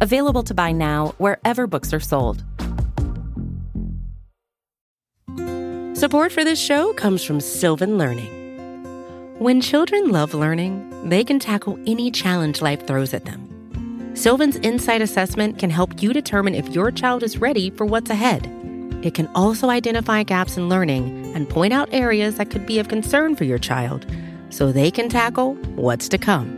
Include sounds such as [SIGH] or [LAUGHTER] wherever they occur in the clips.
Available to buy now wherever books are sold. Support for this show comes from Sylvan Learning. When children love learning, they can tackle any challenge life throws at them. Sylvan's Insight Assessment can help you determine if your child is ready for what's ahead. It can also identify gaps in learning and point out areas that could be of concern for your child so they can tackle what's to come.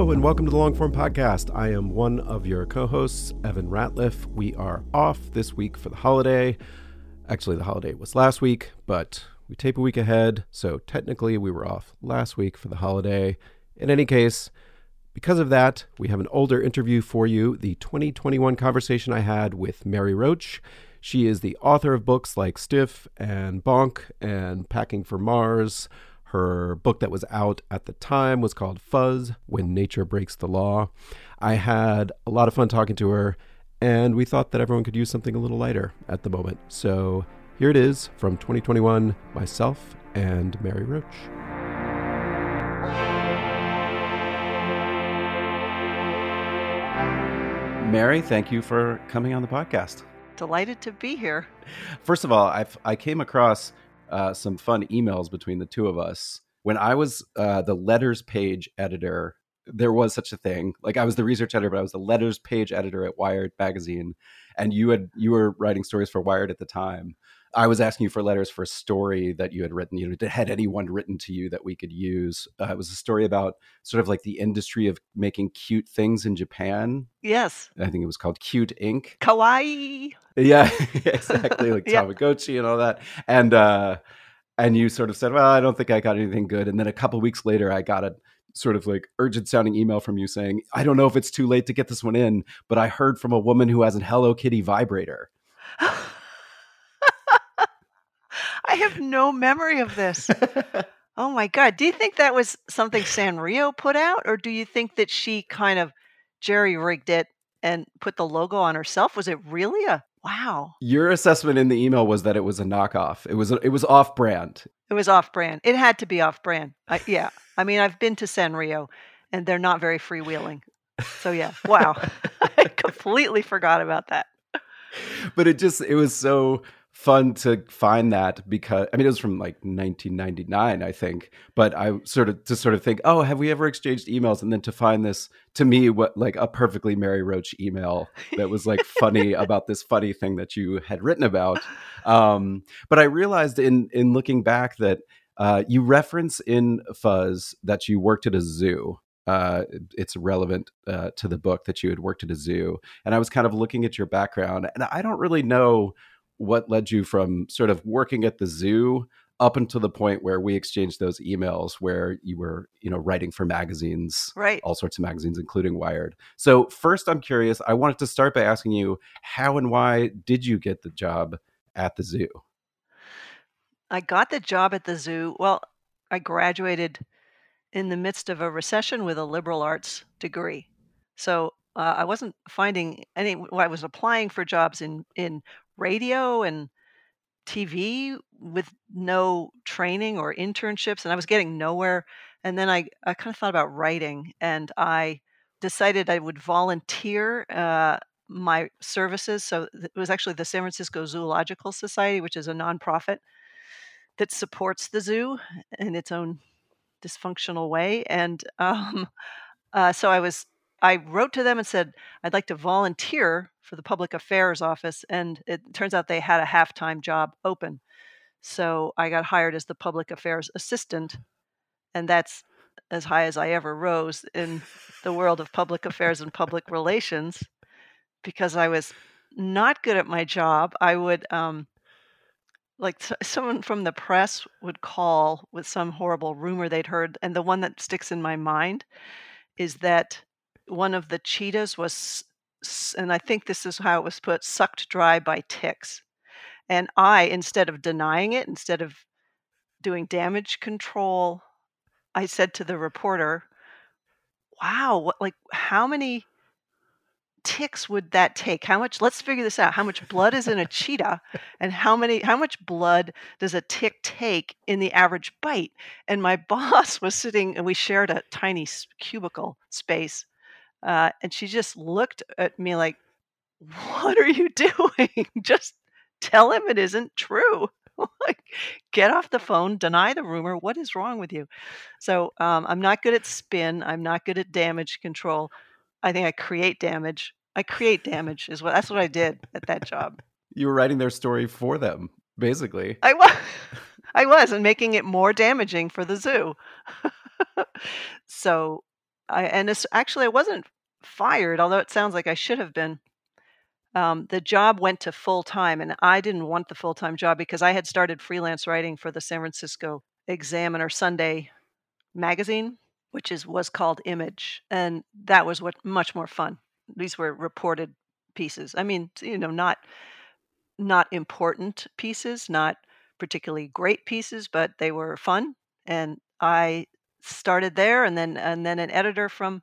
Hello and welcome to the Longform Podcast. I am one of your co hosts, Evan Ratliff. We are off this week for the holiday. Actually, the holiday was last week, but we tape a week ahead, so technically we were off last week for the holiday. In any case, because of that, we have an older interview for you the 2021 conversation I had with Mary Roach. She is the author of books like Stiff and Bonk and Packing for Mars. Her book that was out at the time was called Fuzz When Nature Breaks the Law. I had a lot of fun talking to her, and we thought that everyone could use something a little lighter at the moment. So here it is from 2021 myself and Mary Roach. Mary, thank you for coming on the podcast. Delighted to be here. First of all, I've, I came across uh, some fun emails between the two of us. When I was uh, the letters page editor, there was such a thing. Like I was the research editor, but I was the letters page editor at Wired magazine, and you had you were writing stories for Wired at the time. I was asking you for letters for a story that you had written. You know, had anyone written to you that we could use? Uh, it was a story about sort of like the industry of making cute things in Japan. Yes, I think it was called Cute Inc. Kawaii. Yeah, [LAUGHS] [LAUGHS] exactly, like [LAUGHS] Yeah. Tamagotchi and all that. And uh, and you sort of said, "Well, I don't think I got anything good." And then a couple weeks later, I got a sort of like urgent sounding email from you saying, "I don't know if it's too late to get this one in, but I heard from a woman who has an Hello Kitty vibrator." I have no memory of this. [LAUGHS] Oh my god! Do you think that was something Sanrio put out, or do you think that she kind of jerry rigged it and put the logo on herself? Was it really a wow? Your assessment in the email was that it was a knockoff. It was it was off brand. It was off brand. It had to be off brand. I, yeah, I mean, I've been to Sanrio, and they're not very freewheeling. So yeah, wow! [LAUGHS] I completely forgot about that. but it just it was so fun to find that because I mean it was from like 1999 I think but I sort of to sort of think oh have we ever exchanged emails? And then to find this to me what like a perfectly Mary Roach email that was like funny [LAUGHS] about this funny thing that you had written about. Um but I realized in in looking back that uh you reference in Fuzz that you worked at a zoo. Uh, it's relevant uh, to the book that you had worked at a zoo. And I was kind of looking at your background, and I don't really know what led you from sort of working at the zoo up until the point where we exchanged those emails where you were you know writing for magazines Right. all sorts of magazines including wired so first i'm curious i wanted to start by asking you how and why did you get the job at the zoo I got the job at the zoo. Well, I graduated in the midst of a recession with a liberal arts degree. So uh, I wasn't finding any, well, I was applying for jobs in, in radio and TV with no training or internships, and I was getting nowhere. And then I, I kind of thought about writing, and I decided I would volunteer uh, my services. So it was actually the San Francisco Zoological Society, which is a nonprofit that supports the zoo in its own dysfunctional way. And [LAUGHS] um, uh, so I was I wrote to them and said I'd like to volunteer for the public affairs office, and it turns out they had a half time job open. So I got hired as the public affairs assistant, and that's as high as I ever rose in the world of public affairs and public relations because I was not good at my job. I would, um, like, someone from the press would call with some horrible rumor they'd heard. And the one that sticks in my mind is that one of the cheetahs was, and I think this is how it was put, sucked dry by ticks. And I, instead of denying it, instead of doing damage control, I said to the reporter, wow, what, like, how many ticks would that take? How much let's figure this out. How much blood is in a cheetah and how many how much blood does a tick take in the average bite? And my [LAUGHS] boss was sitting and we shared a tiny cubicle space. Uh, and she just looked at me like, "What are you [LAUGHS] doing? just tell him it isn't true." [LAUGHS] like, get off the phone, deny the rumor. What is wrong with you? So um, I'm not good at spin. I'm not good at damage control. I think I create damage. I create damage is what that's what I did at that job. You were writing their story for them, basically. I was. [LAUGHS] I was, and making it more damaging for the zoo. so, I and actually I wasn't fired, although it sounds like I should have been. Um, the job went to full time, and I didn't want the full time job because I had started freelance writing for the San Francisco Examiner Sunday magazine which is was called Image, and that was what much more fun. These were reported pieces. I mean, you know, not not important pieces, not particularly great pieces, but they were fun. And I started there, and then and then an editor from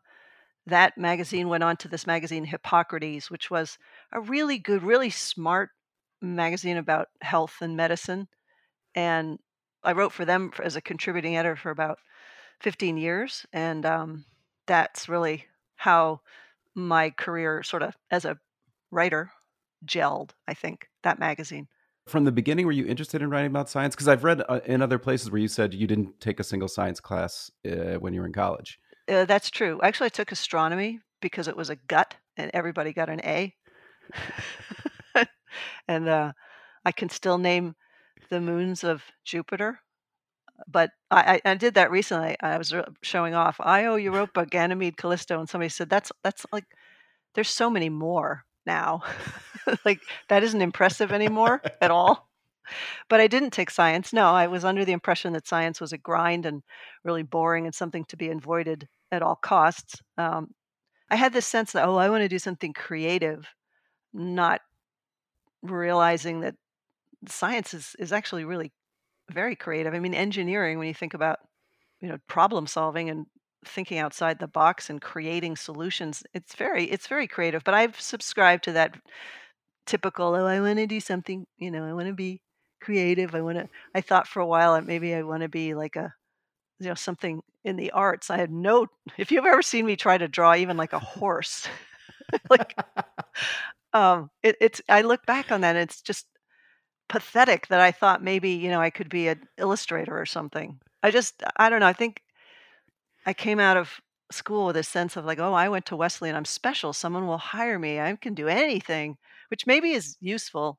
that magazine went on to this magazine Hippocrates, which was a really good, really smart magazine about health and medicine. And I wrote for them as a contributing editor for about 15 years. And um, that's really how my career, sort of as a writer, gelled, I think, that magazine. From the beginning, were you interested in writing about science? Because I've read uh, in other places where you said you didn't take a single science class uh, when you were in college. Uh, that's true. Actually, I took astronomy because it was a gut and everybody got an A. [LAUGHS] and uh, I can still name the moons of Jupiter but I, I did that recently. I was showing off Io, Europa, Ganymede, Callisto, and somebody said that's that's like there's so many more now. [LAUGHS] [LAUGHS] like that isn't impressive anymore [LAUGHS] at all. But I didn't take science. No, I was under the impression that science was a grind and really boring and something to be avoided at all costs. Um, I had this sense that oh, I want to do something creative, not realizing that science is is actually really very creative. I mean, engineering, when you think about, you know, problem solving and thinking outside the box and creating solutions, it's very, it's very creative. But I've subscribed to that typical, oh, I want to do something, you know, I want to be creative. I want to, I thought for a while that maybe I want to be like a, you know, something in the arts. I had no, [LAUGHS] if you've ever seen me try to draw even like a horse, [LAUGHS] like, [LAUGHS] um, it, it's, I look back on that and it's just, pathetic that I thought maybe, you know, I could be an illustrator or something. I just, I don't know. I think I came out of school with a sense of like, oh, I went to Wesleyan. I'm special. Someone will hire me. I can do anything, which maybe is useful,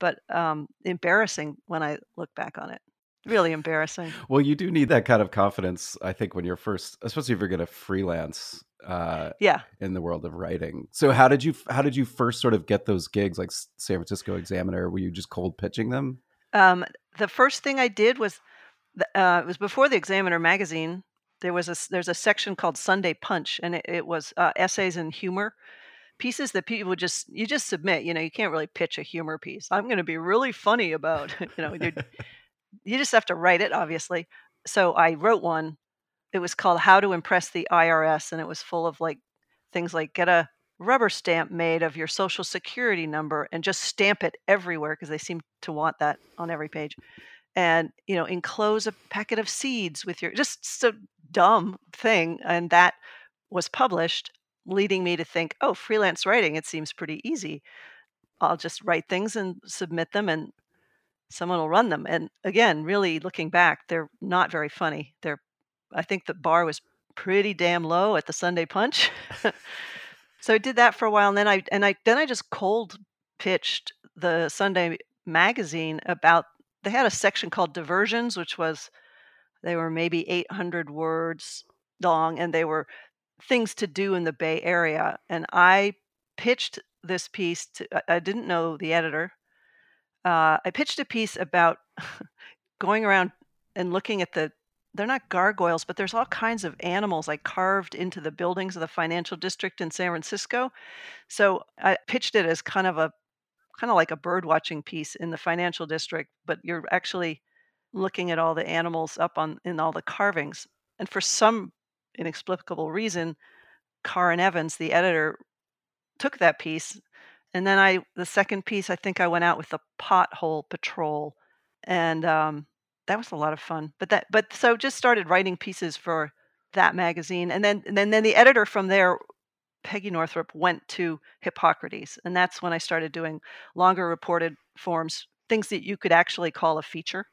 but um, embarrassing when I look back on it. Really embarrassing. Well, you do need that kind of confidence, I think, when you're first, especially if you're going to freelance uh, yeah in the world of writing so how did you how did you first sort of get those gigs like san francisco examiner were you just cold pitching them um, the first thing i did was uh, it was before the examiner magazine there was a there's a section called sunday punch and it, it was uh, essays and humor pieces that people would just you just submit you know you can't really pitch a humor piece. I'm going to be really funny about [LAUGHS] you know [LAUGHS] you just have to write it obviously. So i wrote one. It was called How to Impress the IRS, and it was full of like things like get a rubber stamp made of your social security number and just stamp it everywhere because they seem to want that on every page. And you know, enclose a packet of seeds with your just so dumb thing, and that was published, leading me to think, oh, freelance writing, it seems pretty easy. I'll just write things and submit them, and someone will run them. And again, really looking back, they're not very funny. They're I think the bar was pretty damn low at the Sunday Punch. [LAUGHS] so I did that for a while, and then I and I then I just cold pitched the Sunday magazine about. They had a section called diversions, which was they were maybe 800 words long, and they were things to do in the Bay Area. And I pitched this piece to. I didn't know the editor. Uh, I pitched a piece about [LAUGHS] going around and looking at the they're not gargoyles, but there's all kinds of animals like carved into the buildings of the financial district in San Francisco. So I pitched it as kind of a kind of like a bird watching piece in the financial district, but you're actually looking at all the animals up on in all the carvings. And for some inexplicable reason, Karin Evans, the editor, took that piece. And then I the second piece, I think I went out with the pothole patrol. And um that was a lot of fun. But that but so just started writing pieces for that magazine, and then and then then the editor from there, Peggy Northrop, went to Hippocrates, and that's when I started doing longer reported forms, things that you could actually call a feature.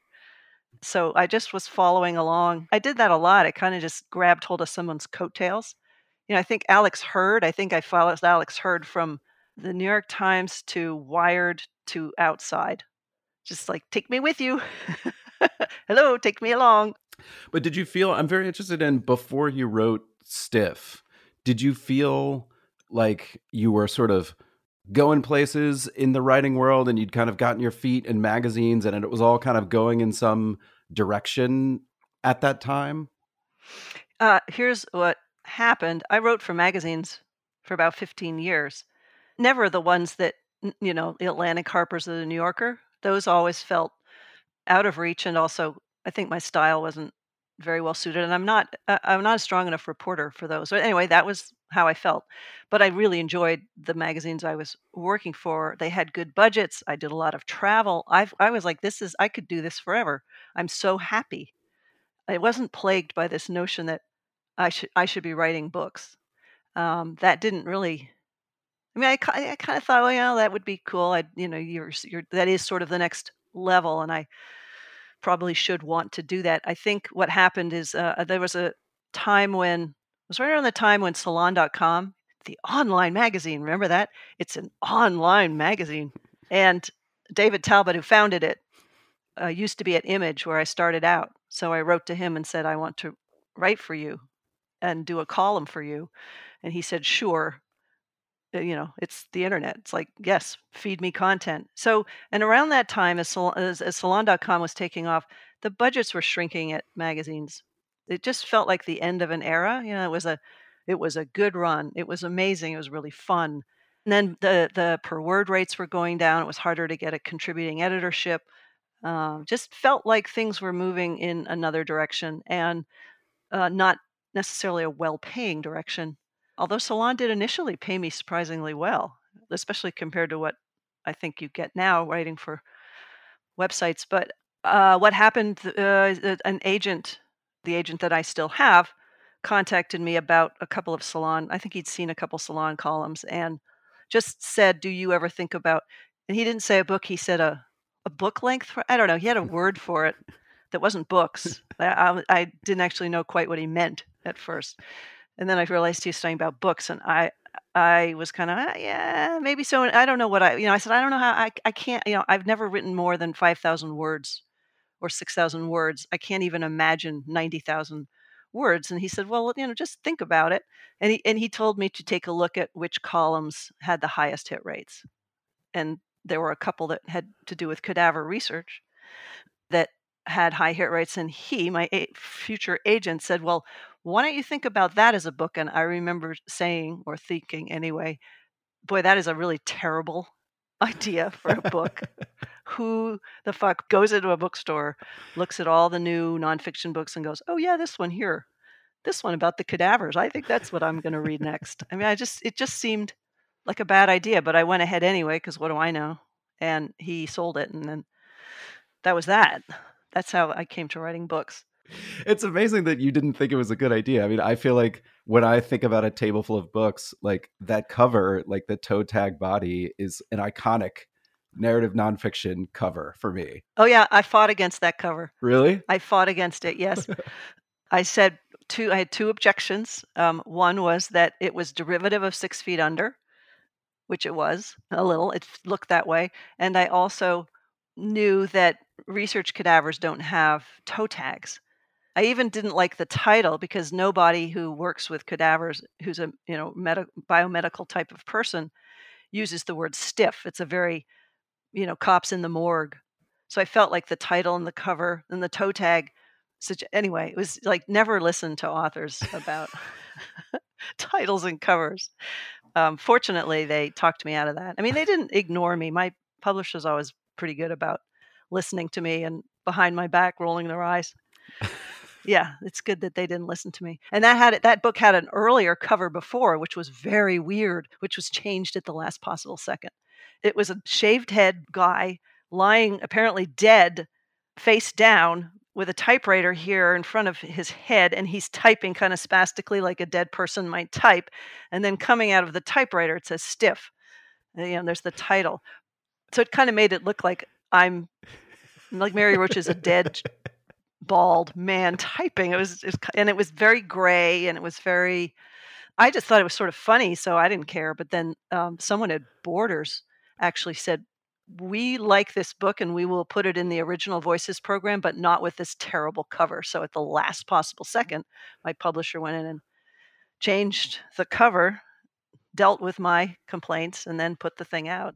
So I just was following along. I did that a lot. I kind of just grabbed hold of someone's coattails. You know, I think Alex Heard, I think I followed Alex Heard from the New York Times to Wired to Outside. Just like take me with you. [LAUGHS] Hello, take me along. But did you feel, I'm very interested in before you wrote Stiff, did you feel like you were sort of going places in the writing world and you'd kind of gotten your feet in magazines and it was all kind of going in some direction at that time? Uh, here's what happened I wrote for magazines for about 15 years. Never the ones that, you know, the Atlantic Harper's or the New Yorker. Those always felt out of reach, and also I think my style wasn't very well suited, and I'm not uh, I'm not a strong enough reporter for those. Anyway, that was how I felt. But I really enjoyed the magazines I was working for. They had good budgets. I did a lot of travel. I I was like, this is I could do this forever. I'm so happy. I wasn't plagued by this notion that I should I should be writing books. Um, that didn't really. I mean, I, I kind of thought, well, yeah, that would be cool. I, you know, you're, you're that is sort of the next level, and I probably should want to do that. I think what happened is uh, there was a time when it was right around the time when Salon.com, the online magazine, remember that? It's an online magazine, and David Talbot, who founded it, uh, used to be at Image where I started out. So I wrote to him and said, I want to write for you and do a column for you. And he said, sure. Uh, you know, it's the internet. It's like, yes, feed me content. So, and around that time, as, as, as Salon.com was taking off, the budgets were shrinking at magazines. It just felt like the end of an era. You know, it was a, it was a good run. It was amazing. It was really fun. And then the the per word rates were going down. It was harder to get a contributing editorship. Uh, just felt like things were moving in another direction and uh, not necessarily a well paying direction. Although Salon did initially pay me surprisingly well, especially compared to what I think you get now writing for websites. But uh, what happened? Uh, an agent, the agent that I still have, contacted me about a couple of Salon. I think he'd seen a couple Salon columns and just said, "Do you ever think about?" And he didn't say a book. He said a a book length. I don't know. He had a word for it that wasn't books. I, I didn't actually know quite what he meant at first and then I realized he was studying about books, and I I was kind of ah, yeah maybe so. I don't know what I you know I said I don't know how I I can't you know I've never written more than five thousand words or six thousand words. I can't even imagine ninety thousand words. And he said, well you know just think about it. And he and he told me to take a look at which columns had the highest hit rates, and there were a couple that had to do with cadaver research that had high hit rates. And he, my a- future agent, said, well why don't you think about that as a book? And I remember saying, or thinking anyway, boy, that is a really terrible [LAUGHS] idea for a book. [LAUGHS] Who the fuck goes into a bookstore, looks at all the new nonfiction books, and goes, oh, yeah, this one here, this one about the cadavers. I think that's what I'm going to read next. I mean, I just, it just seemed like a bad idea, but I went ahead anyway, because what do I know? And he sold it. And then that was that. That's how I came to writing books it's amazing that you didn't think it was a good idea. I mean, I feel like when I think about a table full of books, like that cover, like the toe tag body is an iconic narrative nonfiction cover for me. Oh yeah, I fought against that cover. Really? I fought against it. Yes. [LAUGHS] I said two. I had two objections. Um, one was that it was derivative of Six Feet Under, which it was a little. It looked that way, and I also knew that research cadavers don't have toe tags. I even didn't like the title because nobody who works with cadavers, who's a you know med- biomedical type of person, uses the word stiff. It's a very you know cops in the morgue. So I felt like the title and the cover and the toe tag. Such anyway, it was like never listen to authors about [LAUGHS] titles and covers. Um, fortunately, they talked me out of that. I mean, they didn't ignore me. My publisher's always pretty good about listening to me and behind my back rolling their eyes. Yeah, it's good that they didn't listen to me. And that had it, that book had an earlier cover before, which was very weird, which was changed at the last possible second. It was a shaved head guy lying apparently dead, face down, with a typewriter here in front of his head, and he's typing kind of spastically like a dead person might type. And then coming out of the typewriter, it says stiff. Uh, you know, there's the title. So it kind of made it look like I'm like Mary Roach is a dead [LAUGHS] bald man typing. It was, it was, and it was very gray and it was very. I just thought it was sort of funny, so I didn't care. But then um, someone at Borders actually said, "We like this book and we will put it in the original Voices program, but not with this terrible cover." So at the last possible second, my publisher went in and changed the cover, dealt with my complaints, and then put the thing out.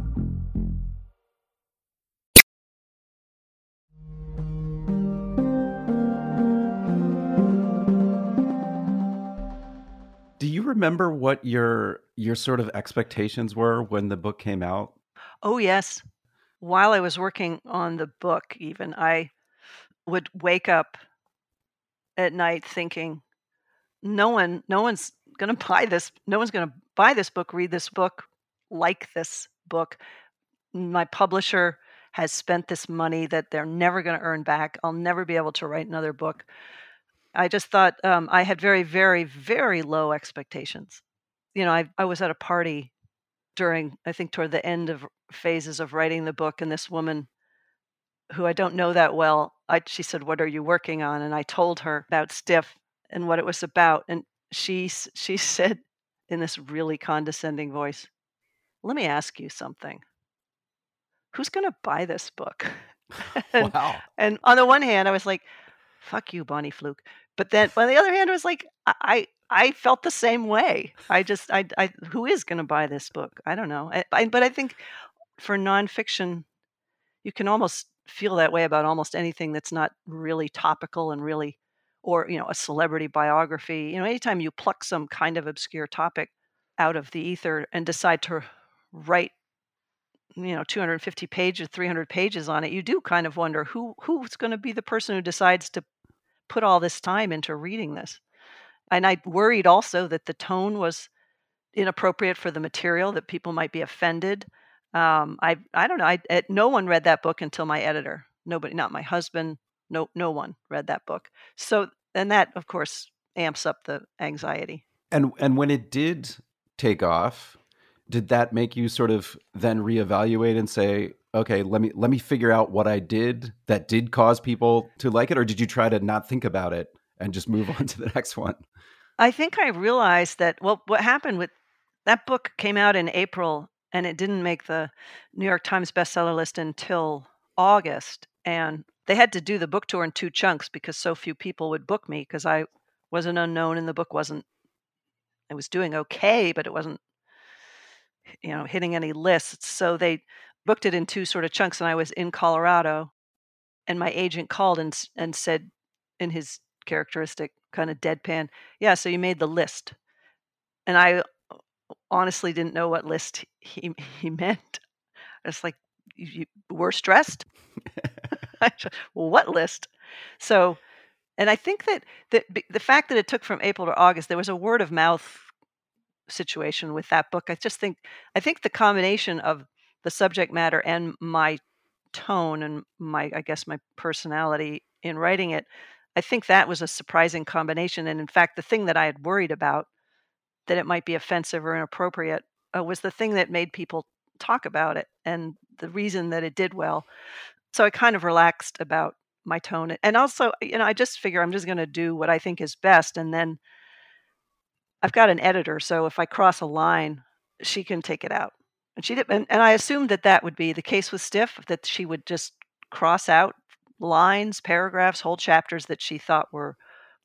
You remember what your your sort of expectations were when the book came out? Oh, yes. While I was working on the book, even, I would wake up at night thinking, no one, no one's going [LAUGHS] to buy this. No one's going to buy this book, read this book, like this book. My publisher has spent this money that they're never going to earn back. I'll never be able to write another book. I just thought um, I had very, very, very low expectations. You know, I, I was at a party during, I think, toward the end of phases of writing the book, and this woman who I don't know that well, I, she said, "What are you working on?" And I told her about Stiff and what it was about, and she she [LAUGHS] said in this really condescending voice, "Let me ask you something. Who's going to buy this book?" [LAUGHS] and, Wow. and on the one hand, I was like, "Fuck you, Bonnie Fluke," but then on the other hand, I was like, I I, I felt the same way. I just I, I who is going to buy this book? I don't know. I, I, but I think for nonfiction, you can almost feel that way about almost anything that's not really topical and really or you know a celebrity biography you know anytime you pluck some kind of obscure topic out of the ether and decide to write you know 250 pages 300 pages on it you do kind of wonder who who's going to be the person who decides to put all this time into reading this and i worried also that the tone was inappropriate for the material that people might be offended um, I I don't know. I, I, no one read that book until my editor. Nobody, not my husband. No, no one read that book. So, and that of course amps up the anxiety. And and when it did take off, did that make you sort of then reevaluate and say, okay, let me let me figure out what I did that did cause people to like it, or did you try to not think about it and just move on to the next one? I think I realized that. Well, what happened with that book came out in April and it didn't make the New York Times bestseller list until August, and they had to do the book tour in two chunks because so few people would book me because I was an unknown and the book wasn't. it was doing okay, but it wasn't, you know, hitting any lists. So they booked it in two sort of chunks, and I was in Colorado, and my agent called and and said, in his characteristic kind of deadpan, "Yeah, so you made the list," and I uh, honestly didn't know what list he [LAUGHS] he meant. I was like, you, you were stressed. [LAUGHS] well, what list? So, and I think that the the fact that it took from April to August, there was a word of mouth situation with that book. I just think I think the combination of the subject matter and my tone and my I guess my personality in writing it, I think that was a surprising combination. And in fact, the thing that I had worried about that it might be offensive or inappropriate uh, was the thing that made people talk about it and the reason that it did well. So I kind of relaxed about my tone. And also, you know, I just figure I'm just going to do what I think is best. And then I've got an editor. So if I cross a line, she can take it out. And she did. And, and I assumed that that would be the case with Stiff, that she would just cross out lines, paragraphs, whole chapters that she thought were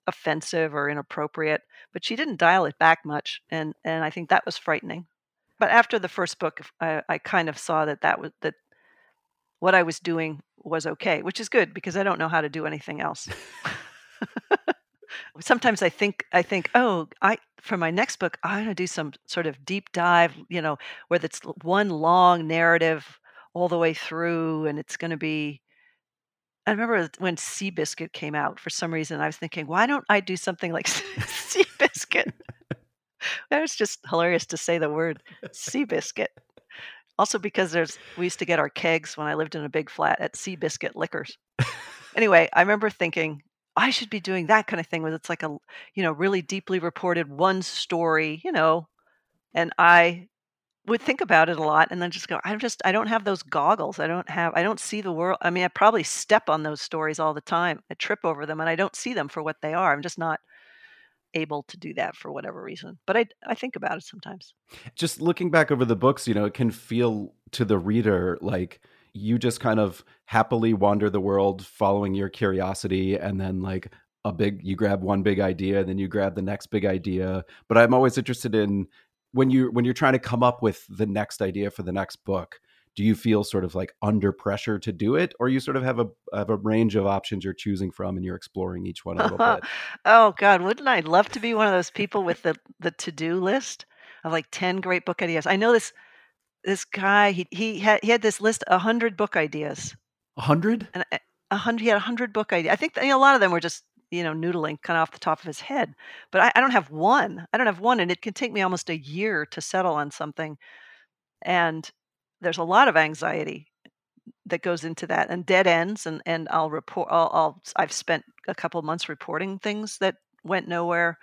offensive or inappropriate. But she didn't dial it back much. And, and I think that was frightening. But after the first book, I, I kind of saw that that was that what I was doing was okay, which is good because I don't know how to do anything else. [LAUGHS] [LAUGHS] Sometimes I think I think, oh, I for my next book, I'm going to do some sort of deep dive, you know, where it's one long narrative all the way through, and it's going to be. I remember when Seabiscuit came out. For some reason, I was thinking, why don't I do something like [LAUGHS] Seabiscuit? that was just hilarious to say the word Seabiscuit. Also because there's we used to get our kegs when I lived in a big flat at Seabiscuit Liquors. anyway, I remember thinking I should be doing that kind of thing where it's like a you know really deeply reported one story, you know, and I would think about it a lot and then just go i'm just i don't have those goggles i don't have i don't see the world i mean i probably step on those stories all the time i trip over them and i don't see them for what they are i'm just not able to do that for whatever reason. But I I think about it sometimes. Just looking back over the books, you know, it can feel to the reader like you just kind of happily wander the world following your curiosity and then like a big you grab one big idea and then you grab the next big idea. But i'm always interested in when you when you're trying to come up with the next idea for the next book do you feel sort of like under pressure to do it? Or you sort of have a have a range of options you're choosing from and you're exploring each one a little bit? [LAUGHS] Oh god wouldn't i love to be one of those people with the the to-do list of like 10 great book ideas? I know this this guy he he had he had this list a 100 book ideas. A 100 and a uh, hundred he had a 100 book ideas i think you know, a lot of them were just you know noodling kind of off the top of his head but I, I don't have one. I don't have one and it can take me almost a year to settle on something. And there's a lot of anxiety that goes into that and dead ends and and I'll report I'll, I'll I've spent a couple months reporting things that went nowhere.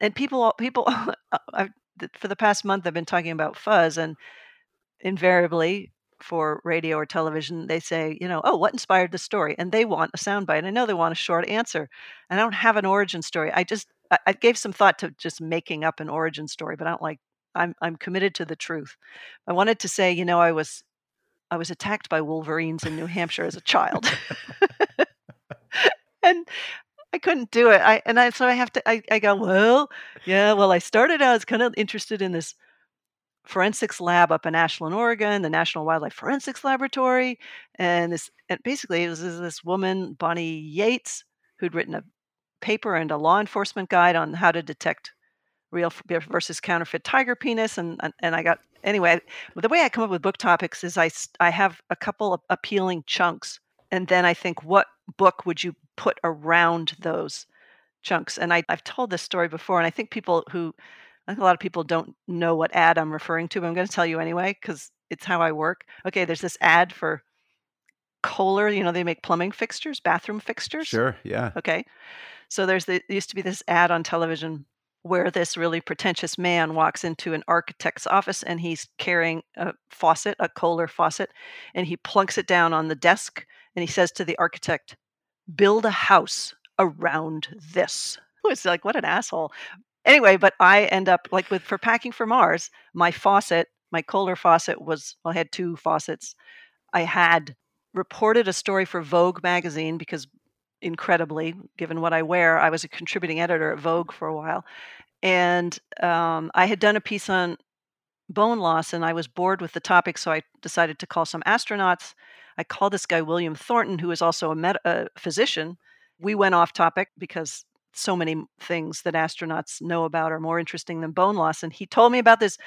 And people people [LAUGHS] I've, for the past month I've been talking about fuzz and invariably for radio or television they say you know oh what inspired the story and they want a soundbite I know they want a short answer and I don't have an origin story I just I, I gave some thought to just making up an origin story but I don't like I'm I'm committed to the truth. I wanted to say, you know, I was I was attacked by wolverines in New Hampshire as a child. [LAUGHS] and I couldn't do it. I and I so I have to I, I go, well, yeah, well, I started out as kind of interested in this forensics lab up in Ashland, Oregon, the National Wildlife Forensics Laboratory. And this and basically it was this woman, Bonnie Yates, who'd written a paper and a law enforcement guide on how to detect real versus counterfeit tiger penis and and I got anyway the way I come up with book topics is I I have a couple of appealing chunks and then I think what book would you put around those chunks and I, I've told this story before and I think people who I think a lot of people don't know what ad I'm referring to but I'm going to tell you anyway because it's how I work okay there's this ad for Kohler you know they make plumbing fixtures bathroom fixtures sure yeah okay so there's the, there used to be this ad on television where this really pretentious man walks into an architect's office and he's carrying a faucet, a Kohler faucet, and he plunks it down on the desk and he says to the architect, Build a house around this. [LAUGHS] It's like, what an asshole. Anyway, but I end up like with for packing for Mars, my faucet, my Kohler faucet was, well, I had two faucets. I had reported a story for Vogue magazine because, incredibly, given what I wear, I was a contributing editor at Vogue for a while. And um, I had done a piece on bone loss and I was bored with the topic, so I decided to call some astronauts. I called this guy William Thornton, who is also a, med- a physician. We went off topic because so many things that astronauts know about are more interesting than bone loss. And he told me about this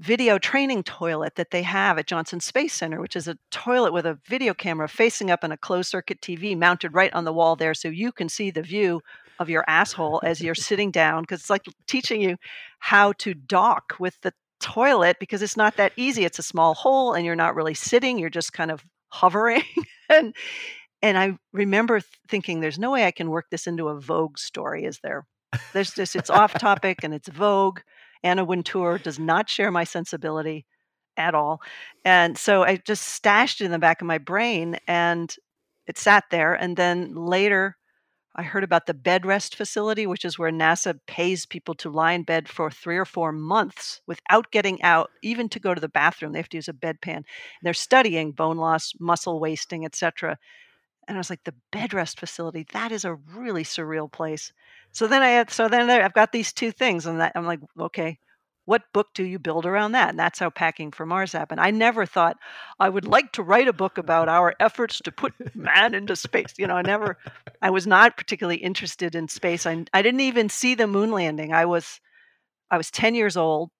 video training toilet that they have at Johnson Space Center, which is a toilet with a video camera facing up and a closed circuit TV mounted right on the wall there so you can see the view of your asshole as you're [LAUGHS] sitting down because it's like teaching you how to dock with the toilet because it's not that easy. It's a small hole and you're not really sitting, you're just kind of hovering. [LAUGHS] and and I remember thinking there's no way I can work this into a Vogue story, is there? There's just it's off topic and it's Vogue. Anna Wintour does not share my sensibility at all. And so I just stashed it in the back of my brain and it sat there. And then later I heard about the bed rest facility, which is where NASA pays people to lie in bed for three or four months without getting out, even to go to the bathroom. They have to use a bedpan. They're studying bone loss, muscle wasting, etc. And I was like, the bed rest facility, that is a really surreal place. So then I had, so then I've got these two things, and that, I'm like, okay, what book do you build around that? And that's how Packing for Mars happened. I never thought I would like to write a book about [LAUGHS] our efforts to put man into space. You know, I never, I was not particularly interested in space. I, I didn't even see the moon landing. I was, I was 10 years old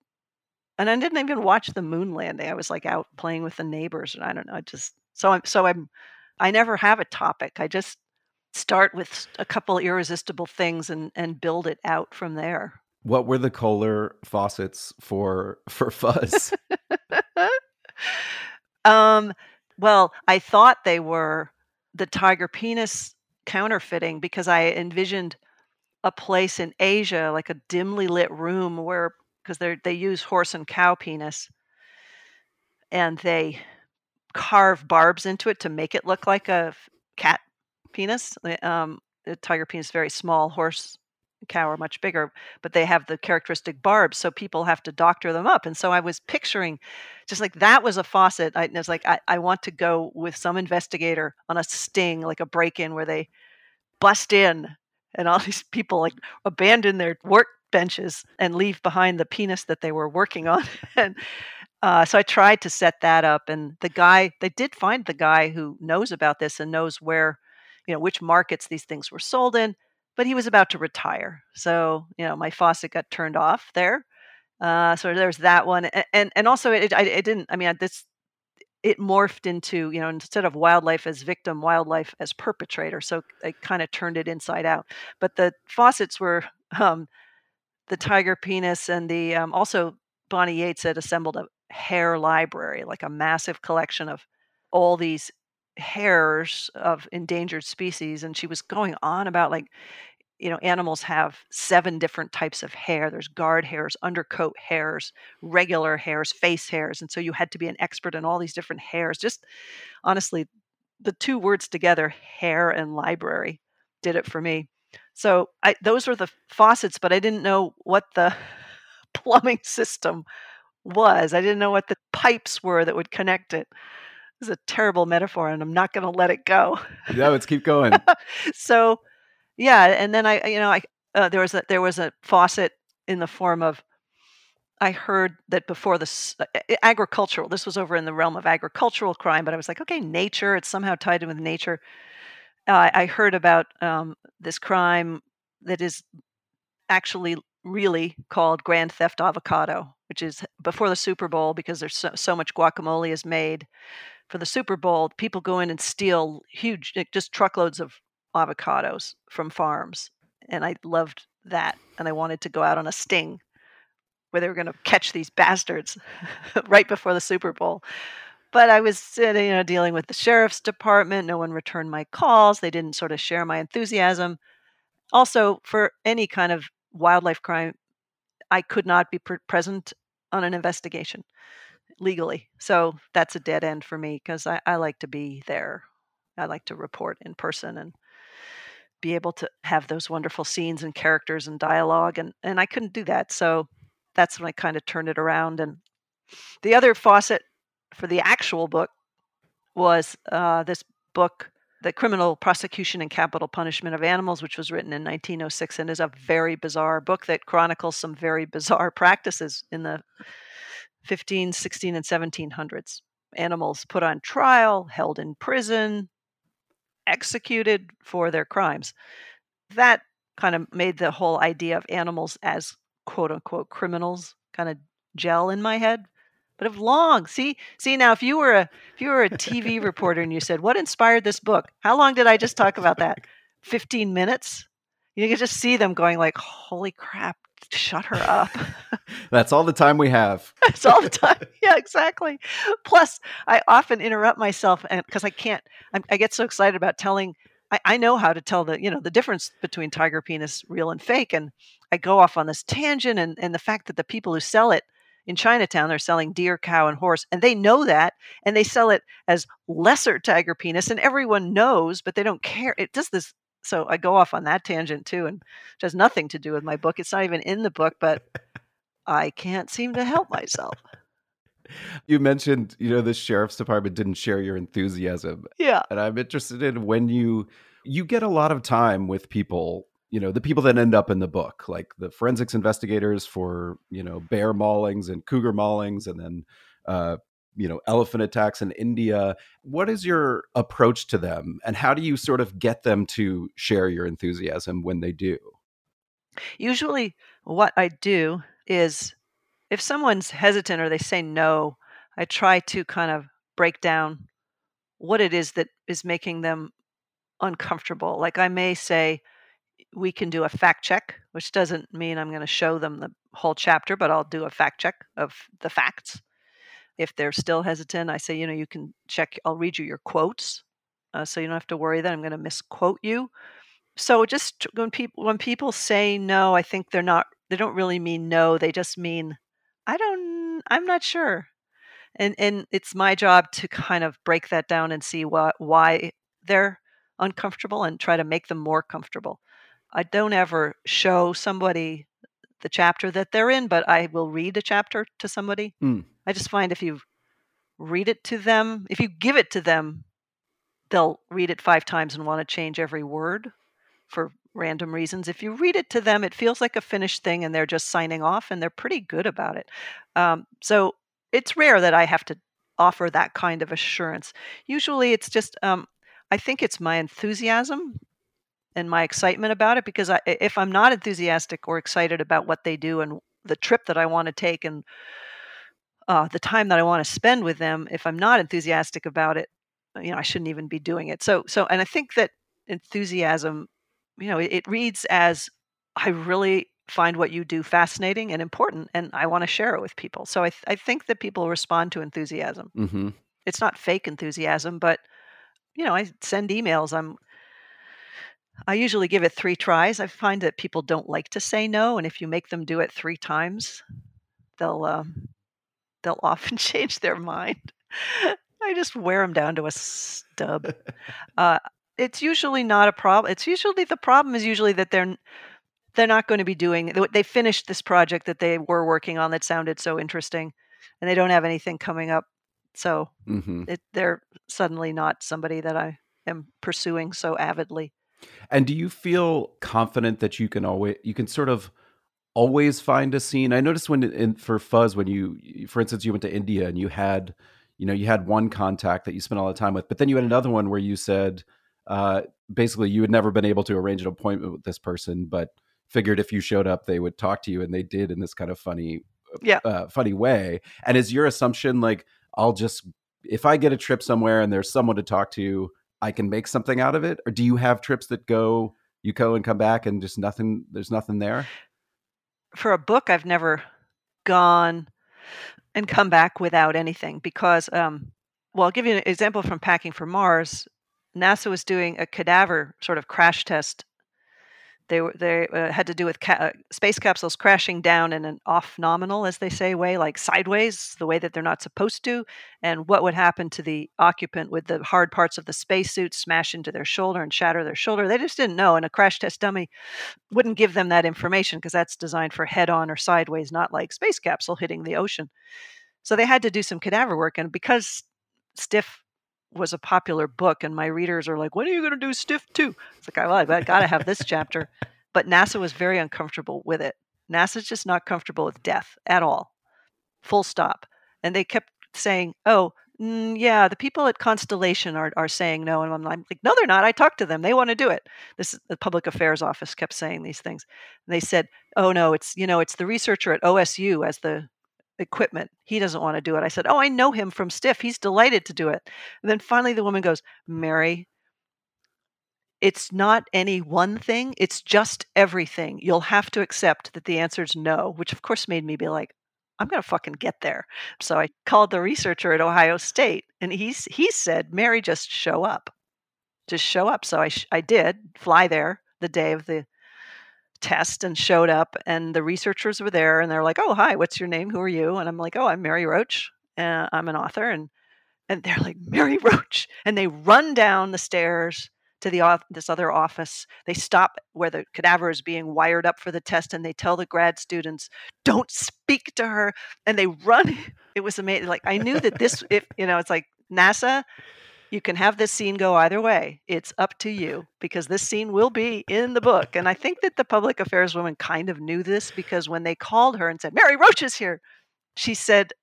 and I didn't even watch the moon landing. I was like out playing with the neighbors and I don't know. I just, so I'm, so I'm, I never have a topic. I just start with a couple irresistible things and, and build it out from there. What were the Kohler faucets for [LAUGHS] for fuzz? [LAUGHS] um, well, I thought they were the tiger penis counterfeiting because I envisioned a place in Asia, like a dimly lit room where because they they use horse and cow penis, and they carve barbs into it to make it look like a cat penis. Um, the tiger penis is very small. Horse cow are much bigger, but they have the characteristic barbs, so people have to doctor them up. And so I was picturing just like that was a faucet. I was like, I, I want to go with some investigator on a sting, like a break in where they bust in and all [LAUGHS] these people like abandon their work benches and leave behind the penis that they were working on. [LAUGHS] and uh, so I tried to set that up. And the guy, they did find the guy who knows about this and knows where, you know, which markets these things were sold in but he was about to retire. So, you know, my faucet got turned off there. Uh, so there's that one. And, and, and also it, I, it didn't, I mean, this, it morphed into, you know, instead of wildlife as victim, wildlife as perpetrator. So I kind of turned it inside out. But the faucets were um, the tiger penis and the, um, also Bonnie Yates had assembled a hair library, like a massive collection of all these hairs of endangered species and she was going on about like you know animals have seven different types of hair. There's guard hairs undercoat hairs regular hairs face hairs and so you had to be an expert in all these different hairs. Just honestly the two words together hair and library did it for me. So I, those were the faucets but i didn't know what the [LAUGHS] plumbing system was i didn't know what the pipes were that would connect it is a terrible metaphor and i'm not going to let it go yeah let's keep going [LAUGHS] so yeah, and then I, you know, I uh, there was a there was a faucet in the form of. I heard that before this uh, agricultural. This was over in the realm of agricultural crime, but I was like, okay, nature. It's somehow tied in with nature. Uh, I heard about um, this crime that is actually really called Grand Theft Avocado, which is before the Super Bowl because there's so, so much guacamole is made for the Super Bowl. People go in and steal huge, just truckloads of avocados from farms. And I loved that. And I wanted to go out on a sting where they were going to catch these bastards [LAUGHS] right before the Super Bowl. But I was you know, dealing with the sheriff's department. No one returned my calls. They didn't sort of share my enthusiasm. Also, for any kind of wildlife crime, I could not be present on an investigation legally. So that's a dead end for me because I, I like to be there. I like to report in person and be able to have those wonderful scenes and characters and dialogue and and I couldn't do that. So that's when I kind of turned it around and the other faucet for the actual book was uh, this book, The Criminal Prosecution and Capital Punishment of Animals, which was written in 1906 and is a very bizarre book that chronicles some very bizarre [LAUGHS] practices in the 15, 16, and 1700s. Animals put on trial, held in prison, executed for their crimes. That kind of made the whole idea of animals as quote unquote criminals kind of gel in my head. But of long, see, see now, if you were a if you were a TV reporter and you said, "What inspired this book?" How long did I just talk about that? [LAUGHS] Fifteen minutes. You can just see them going like, "Holy crap! Shut her up." [LAUGHS] That's all the time we have. [LAUGHS] That's all the time. Yeah, exactly. Plus, I often interrupt myself and because I can't. I'm, I get so excited about telling I, I know how to tell the you know the difference between tiger penis real and fake and i go off on this tangent and, and the fact that the people who sell it in chinatown they're selling deer cow and horse and they know that and they sell it as lesser tiger penis and everyone knows but they don't care it does this so i go off on that tangent too and it has nothing to do with my book it's not even in the book but i can't seem to help myself you mentioned, you know, the sheriff's department didn't share your enthusiasm. Yeah. And I'm interested in when you you get a lot of time with people, you know, the people that end up in the book, like the forensics investigators for, you know, bear maulings and cougar maulings and then uh you know elephant attacks in India. What is your approach to them and how do you sort of get them to share your enthusiasm when they do? Usually what I do is if someone's hesitant or they say no, I try to kind of break down what it is that is making them uncomfortable. Like I may say, we can do a fact check, which doesn't mean I'm going to show them the whole chapter, but I'll do a fact check of the facts. If they're still hesitant, I say, you know, you can check, I'll read you your quotes. Uh, so you don't have to worry that I'm going to misquote you. So just when people when people say no, I think they're not they don't really mean no, they just mean I don't I'm not sure. And and it's my job to kind of break that down and see what why they're uncomfortable and try to make them more comfortable. I don't ever show somebody the chapter that they're in, but I will read a chapter to somebody. Mm. I just find if you read it to them, if you give it to them, they'll read it five times and want to change every word for random reasons. If you read it to them, it feels like a finished thing and they're just signing off and they're pretty good about it. Um, so it's rare that I have to offer that kind of assurance. Usually it's just, um, I think it's my enthusiasm and my excitement about it because I, if I'm not enthusiastic or excited about what they do and the trip that I want to take and uh, the time that I want to spend with them, if I'm not enthusiastic about it, you know, I shouldn't even be doing it. So, so, and I think that enthusiasm you know, it, it reads as I really find what you do fascinating and important, and I want to share it with people. So I, th- I think that people respond to enthusiasm. Mm-hmm. It's not fake enthusiasm, but you know, I send emails. I'm I usually give it three tries. I find that people don't like to say no, and if you make them do it three times, they'll um, they'll [LAUGHS] often change their mind. I just wear them down to a stub. [LAUGHS] Uh, it's usually not a problem. It's usually the problem is usually that they're they're not going to be doing they finished this project that they were working on that sounded so interesting and they don't have anything coming up so mm-hmm. it, they're suddenly not somebody that i am pursuing so avidly and do you feel confident that you can always you can sort of always find a scene i noticed when in, for fuzz when you for instance you went to india and you had you know you had one contact that you spent all the time with but then you had another one where you said uh, basically you had never been able to arrange an appointment with this person, but figured if you showed up, they would talk to you, and they did in this kind of funny, yeah, uh, funny way. And is your assumption like I'll just if I get a trip somewhere and there's someone to talk to, I can make something out of it, or do you have trips that go you go and come back and just nothing? There's nothing there. For a book, I've never gone and come back without anything because um, well, I'll give you an example from Packing for Mars. NASA was doing a cadaver sort of crash test. They were they uh, had to do with ca- uh, space capsules crashing down in an off nominal, as they say, way like sideways, the way that they're not supposed to, and what would happen to the occupant with the hard parts of the spacesuit smash into their shoulder and shatter their shoulder. They just didn't know, and a crash test dummy wouldn't give them that information because that's designed for head on or sideways, not like space capsule hitting the ocean. So they had to do some cadaver work, and because stiff was a popular book, and my readers are like, "When are you going to do Stiff 2? It's like, well, I got to have this chapter. But NASA was very uncomfortable with it. NASA's just not comfortable with death at all. Full stop. And they kept saying, "Oh, mm, yeah, the people at Constellation are are saying no," and I'm like, "No, they're not. I talked to them. They want to do it." This the public affairs office kept saying these things. And they said, "Oh no, it's you know, it's the researcher at OSU as the equipment. He doesn't want to do it." I said, "Oh, I know him from Stiff. He's delighted to do it." And then finally, the woman goes, "Mary." It's not any one thing, it's just everything. You'll have to accept that the answer is no, which of course made me be like, I'm going to fucking get there. So I called the researcher at Ohio State and he's he said, "Mary just show up." Just show up. So I sh- I did fly there the day of the test and showed up and the researchers were there and they're like, "Oh, hi, what's your name? Who are you?" And I'm like, "Oh, I'm Mary Roach. Uh, I'm an author." And and they're like, "Mary [LAUGHS] Roach." And they run down the stairs to the this other office. They stop where the cadaver is being wired up for the test, and they tell the grad students, "Don't speak to her." And they run. [LAUGHS] It was amazing. Like I knew that this, if you know, it's like NASA. You can have this scene go either way. It's up to you because this scene will be in the book. And I think that the public affairs woman kind of knew this because when they called her and said, Mary Roach is here, she said,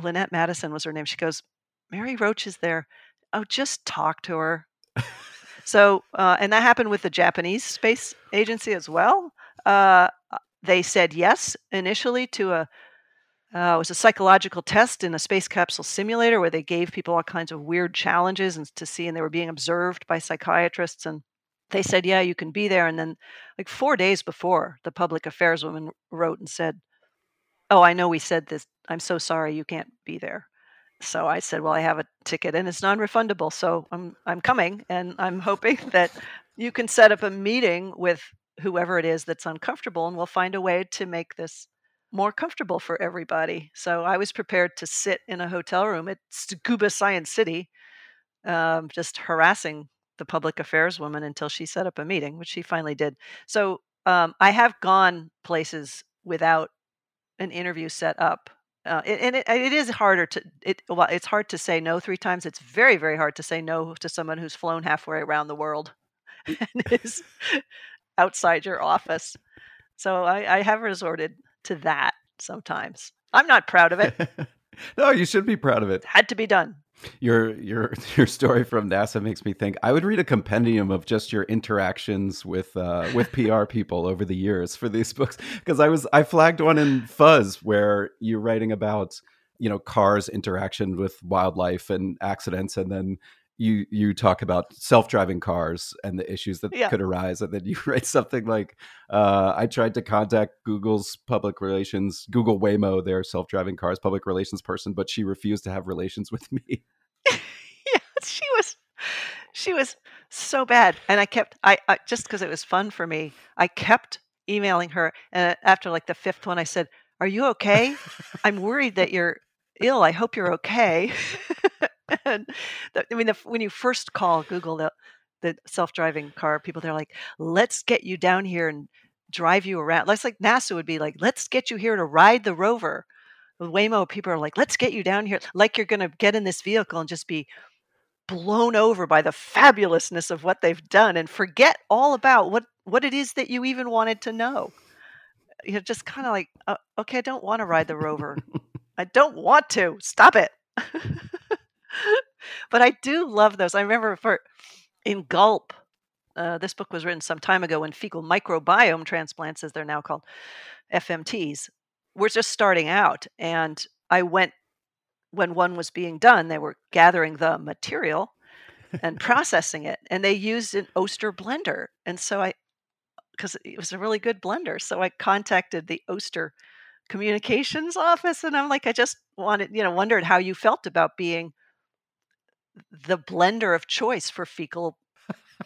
Lynette Madison was her name. She goes, Mary Roach is there. Oh, just talk to her. So, uh, and that happened with the Japanese space agency as well. Uh, uh, they said yes initially to a uh, it was a psychological test in a space capsule simulator where they gave people all kinds of weird challenges and to see, and they were being observed by psychiatrists. And they said, "Yeah, you can be there." And then, like four days before, the public affairs woman wrote and said, "Oh, I know we said this. I'm so sorry you can't be there." So I said, "Well, I have a ticket and it's non-refundable, so I'm I'm coming and I'm hoping [LAUGHS] that you can set up a meeting with whoever it is that's uncomfortable and we'll find a way to make this more comfortable for everybody." So I was prepared to sit in a hotel room at Tsukuba Science City, um, just harassing the public affairs woman until she set up a meeting, which she finally did. So um, I have gone places without an interview set up uh, and it, it is harder to it. Well, it's hard to say no three times. It's very, very hard to say no to someone who's flown halfway around the world [LAUGHS] and is outside your office. So I, I have resorted to that sometimes. I'm not proud of it. [LAUGHS] no, you should be proud of it. Had to be done. Your your [LAUGHS] your story from NASA makes me think I would read a compendium of just your interactions with uh, with PR people over the years for these books because I was I flagged one in Fuzz where you're writing about you know cars interaction with wildlife and accidents and then you you talk about self-driving cars and the issues that yeah. could arise and then you [LAUGHS] write something like uh, i tried to contact google's public relations google waymo their self-driving cars public relations person but she refused to have relations with me. [LAUGHS] Yeah she was she was so bad and i kept i, I just because it was fun for me i kept emailing her and after like the fifth one i said are you okay? I'm worried that you're ill i hope you're okay [LAUGHS] [LAUGHS] and the, I mean, the, when you first call Google the, the self-driving car, people they're like, "Let's get you down here and drive you around." That's like NASA would be like, "Let's get you here to ride the rover." With Waymo, people are like, "Let's get you down here," like you're going to get in this vehicle and just be blown over by the fabulousness of what they've done and forget all about what what it is that you even wanted to know. You're just kind of like, uh, okay, I don't want to ride the rover. [LAUGHS] I don't want to. Stop it. [LAUGHS] [LAUGHS] but I do love those. I remember for in Gulp, uh, this book was written some time ago when fecal microbiome transplants, as they're now called, FMTs, were just starting out. And I went when one was being done, they were gathering the material and [LAUGHS] processing it, and they used an Oster blender. And so I, because it was a really good blender, so I contacted the Oster communications office, and I'm like, I just wanted, you know, wondered how you felt about being the blender of choice for fecal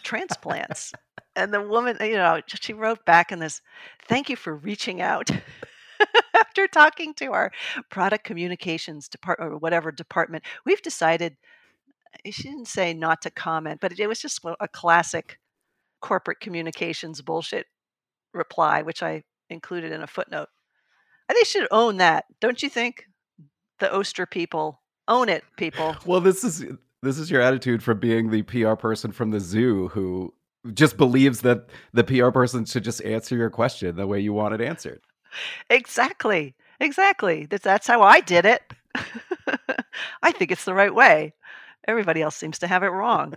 transplants. And the woman, you know, she wrote back in this, thank you for reaching out. [LAUGHS] After talking to our product communications department or whatever department, we've decided, eh, she didn't say not to comment, but it was just a classic corporate communications bullshit reply, which I included in a footnote. And they should own that, don't you think? The Oster people own it, people. Well, this is This is your attitude from being the PR person from the zoo who just believes that the PR person should just answer your question the way you want it answered. Exactly. Exactly. That's, that's how I did it. [LAUGHS] I think it's the right way. Everybody else seems to have it wrong.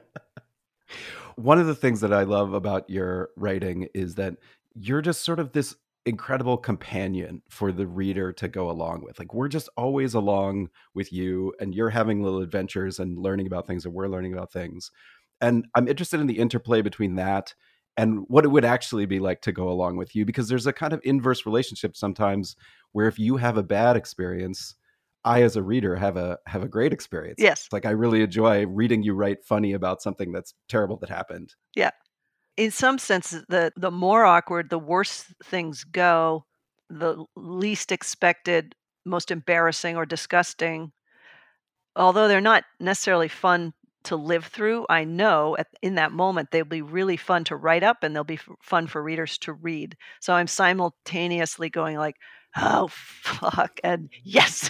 [LAUGHS] One of the things that I love about your writing is that you're just sort of this incredible companion for the reader to go along with. Like we're just always along with you and you're having little adventures and learning about things and we're learning about things. And I'm interested in the interplay between that and what it would actually be like to go along with you because there's a kind of inverse relationship sometimes where if you have a bad experience, I as a reader have a have a great experience. Yes. Like I really enjoy reading you write funny about something that's terrible that happened. Yeah in some sense, the the more awkward, the worse things go, the least expected, most embarrassing or disgusting. Although they're not necessarily fun to live through, I know at, in that moment they'll be really fun to write up and they'll be f- fun for readers to read. So I'm simultaneously going like, "Oh fuck," and "Yes."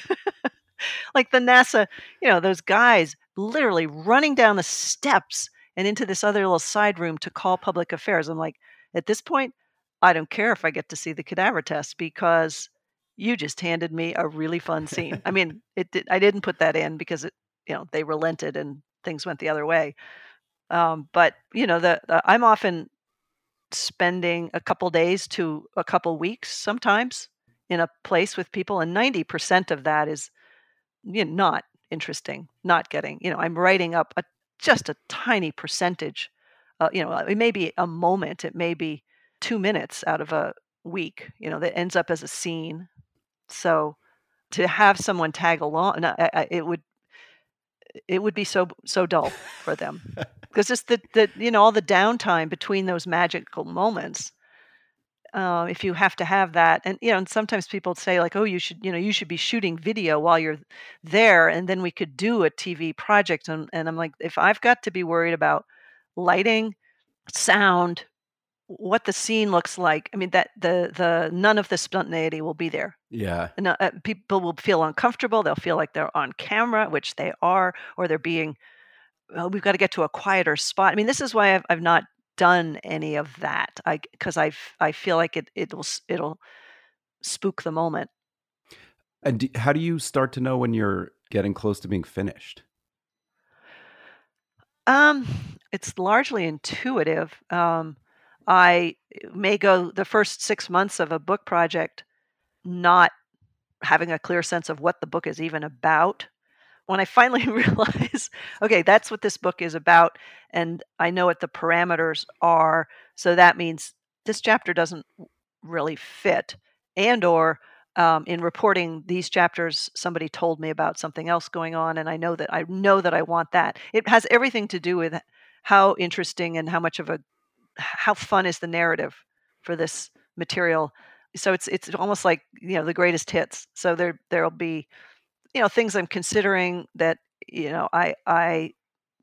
[LAUGHS] like the NASA, you know, those guys literally running down the steps and into this other little side room to call public affairs. I'm like, at this point, I don't care if I get to see the cadaver test because you just handed me a really fun scene. I mean, it did, I didn't put that in because it, you know, they relented and things went the other way. Um, but you know, the, the I'm often spending a couple days to a couple weeks sometimes in a place with people, and ninety percent of that is you know, not interesting, not getting. You know, I'm writing up a just a tiny percentage. Uh, you know, it may be a moment, it may be two minutes out of a week, you know, that ends up as a scene. So to have someone tag along, I, I, it would it would be so so dull for them [LAUGHS] because just the the you know all the downtime between those magical moments uh, if you have to have that and you know and sometimes people say like oh you should you know you should be shooting video while you're there and then we could do a tv project and, and i'm like if i've got to be worried about lighting sound what the scene looks like i mean that the the none of the spontaneity will be there. Yeah. And, uh, people will feel uncomfortable they'll feel like they're on camera which they are or they're being oh, we've got to get to a quieter spot. I mean this is why i've, I've not done any of that. I because I I feel like it it'll it'll spook the moment. And do, how do you start to know when you're getting close to being finished? Um, it's largely intuitive. Um, I may go the first six months of a book project not having a clear sense of what the book is even about when I finally [LAUGHS] realize, okay, that's what this book is about, and I know what the parameters are, so that means this chapter doesn't really fit, and or um, in reporting these chapters, somebody told me about something else going on, and I know that I know that I want that. It has everything to do with how interesting and how much of a how fun is the narrative for this material. So it's it's almost like you know the greatest hits. So there there'll be you know things I'm considering that you know I I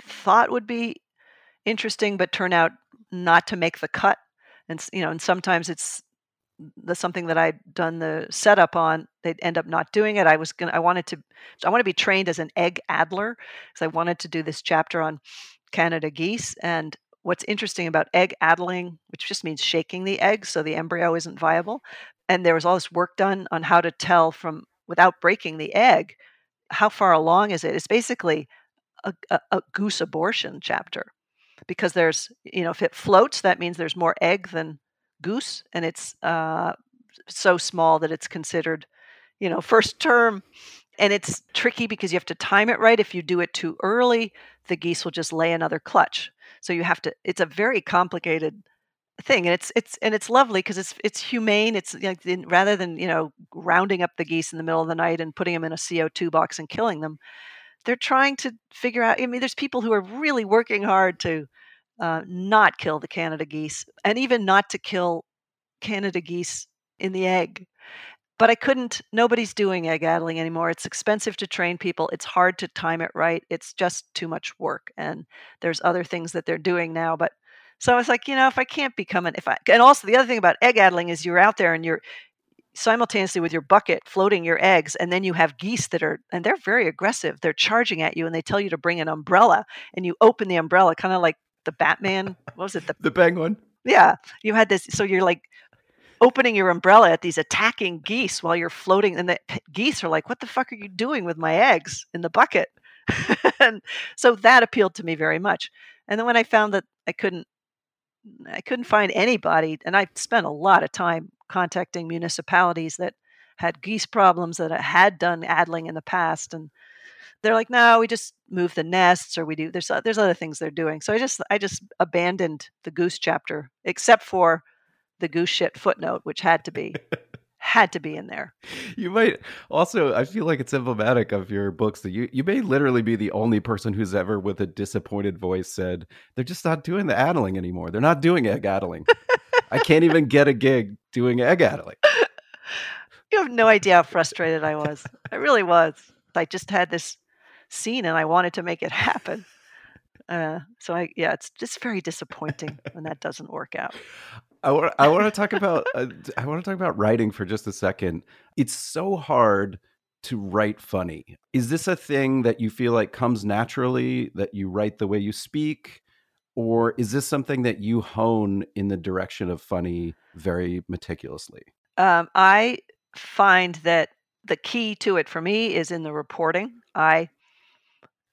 thought would be interesting, but turn out not to make the cut. And you know, and sometimes it's the something that I'd done the setup on, they'd end up not doing it. I was gonna, I wanted to, I want to be trained as an egg addler because I wanted to do this chapter on Canada geese. And what's interesting about egg addling, which just means shaking the egg so the embryo isn't viable, and there was all this work done on how to tell from without breaking the egg, how far along is it? It's basically a, a, a goose abortion chapter because there's, you know, if it floats, that means there's more egg than goose, and it's uh, so small that it's considered, you know, first term. And it's tricky because you have to time it right. If you do it too early, the geese will just lay another clutch. So you have to. It's a very complicated thing and it's it's and it's lovely because it's it's humane it's like rather than you know rounding up the geese in the middle of the night and putting them in a co2 box and killing them they're trying to figure out i mean there's people who are really working hard to uh, not kill the canada geese and even not to kill canada geese in the egg but i couldn't nobody's doing egg addling anymore it's expensive to train people it's hard to time it right it's just too much work and there's other things that they're doing now but so I was like, you know, if I can't become an, if I, and also the other thing about egg addling is you're out there and you're simultaneously with your bucket floating your eggs and then you have geese that are and they're very aggressive they're charging at you and they tell you to bring an umbrella and you open the umbrella kind of like the batman what was it the, the penguin. Yeah you had this so you're like opening your umbrella at these attacking geese while you're floating and the geese are like what the fuck are you doing with my eggs in the bucket? [LAUGHS] And so that appealed to me very much. And then when i found that i couldn't i couldn't find anybody and i spent a lot of time contacting municipalities that had geese problems that had done addling in the past and they're like no we just move the nests or we do there's uh, there's other things they're doing so i just i just abandoned the goose chapter except for the goose shit footnote which had to be had to be in there you might also i feel like it's emblematic of your books that you you may literally be the only person who's ever with a disappointed voice said they're just not doing the addling anymore they're not doing egg addling I can't even get a gig doing egg addling. [LAUGHS] You have no idea how frustrated I was. I really was. I just had this scene and I wanted to make it happen. Uh, so I, yeah, it's just very disappointing when that doesn't work out. I want, to talk about, uh, I want to talk about writing for just a second. It's so hard to write funny. Is this a thing that you feel like comes naturally that you write the way you speak? or is this something that you hone in the direction of funny very meticulously? Um, I find that the key to it for me is in the reporting. I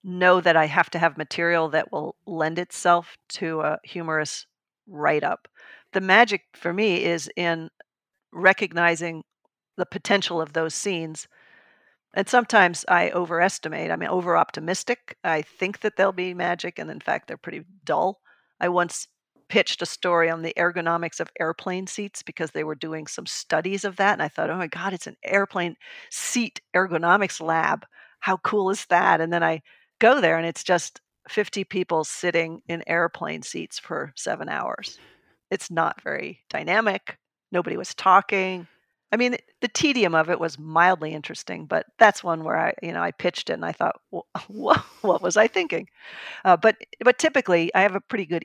know that I have to have material that will lend itself to a humorous write up. The magic for me is in recognizing the potential of those scenes. And sometimes I overestimate, I'm over optimistic. I think that they'll be magic, and in fact, they're pretty dull. I once pitched a story on the ergonomics of airplane seats because they were doing some studies of that. And I thought, oh my God, it's an airplane seat ergonomics lab. How cool is that? And then I go there and it's just 50 people sitting in airplane seats for seven hours. It's not very dynamic. Nobody was talking. I mean, the tedium of it was mildly interesting, but that's one where I, you know, I pitched it and I thought, well, [LAUGHS] [LAUGHS] what was I thinking? Uh, but but typically, I have a pretty good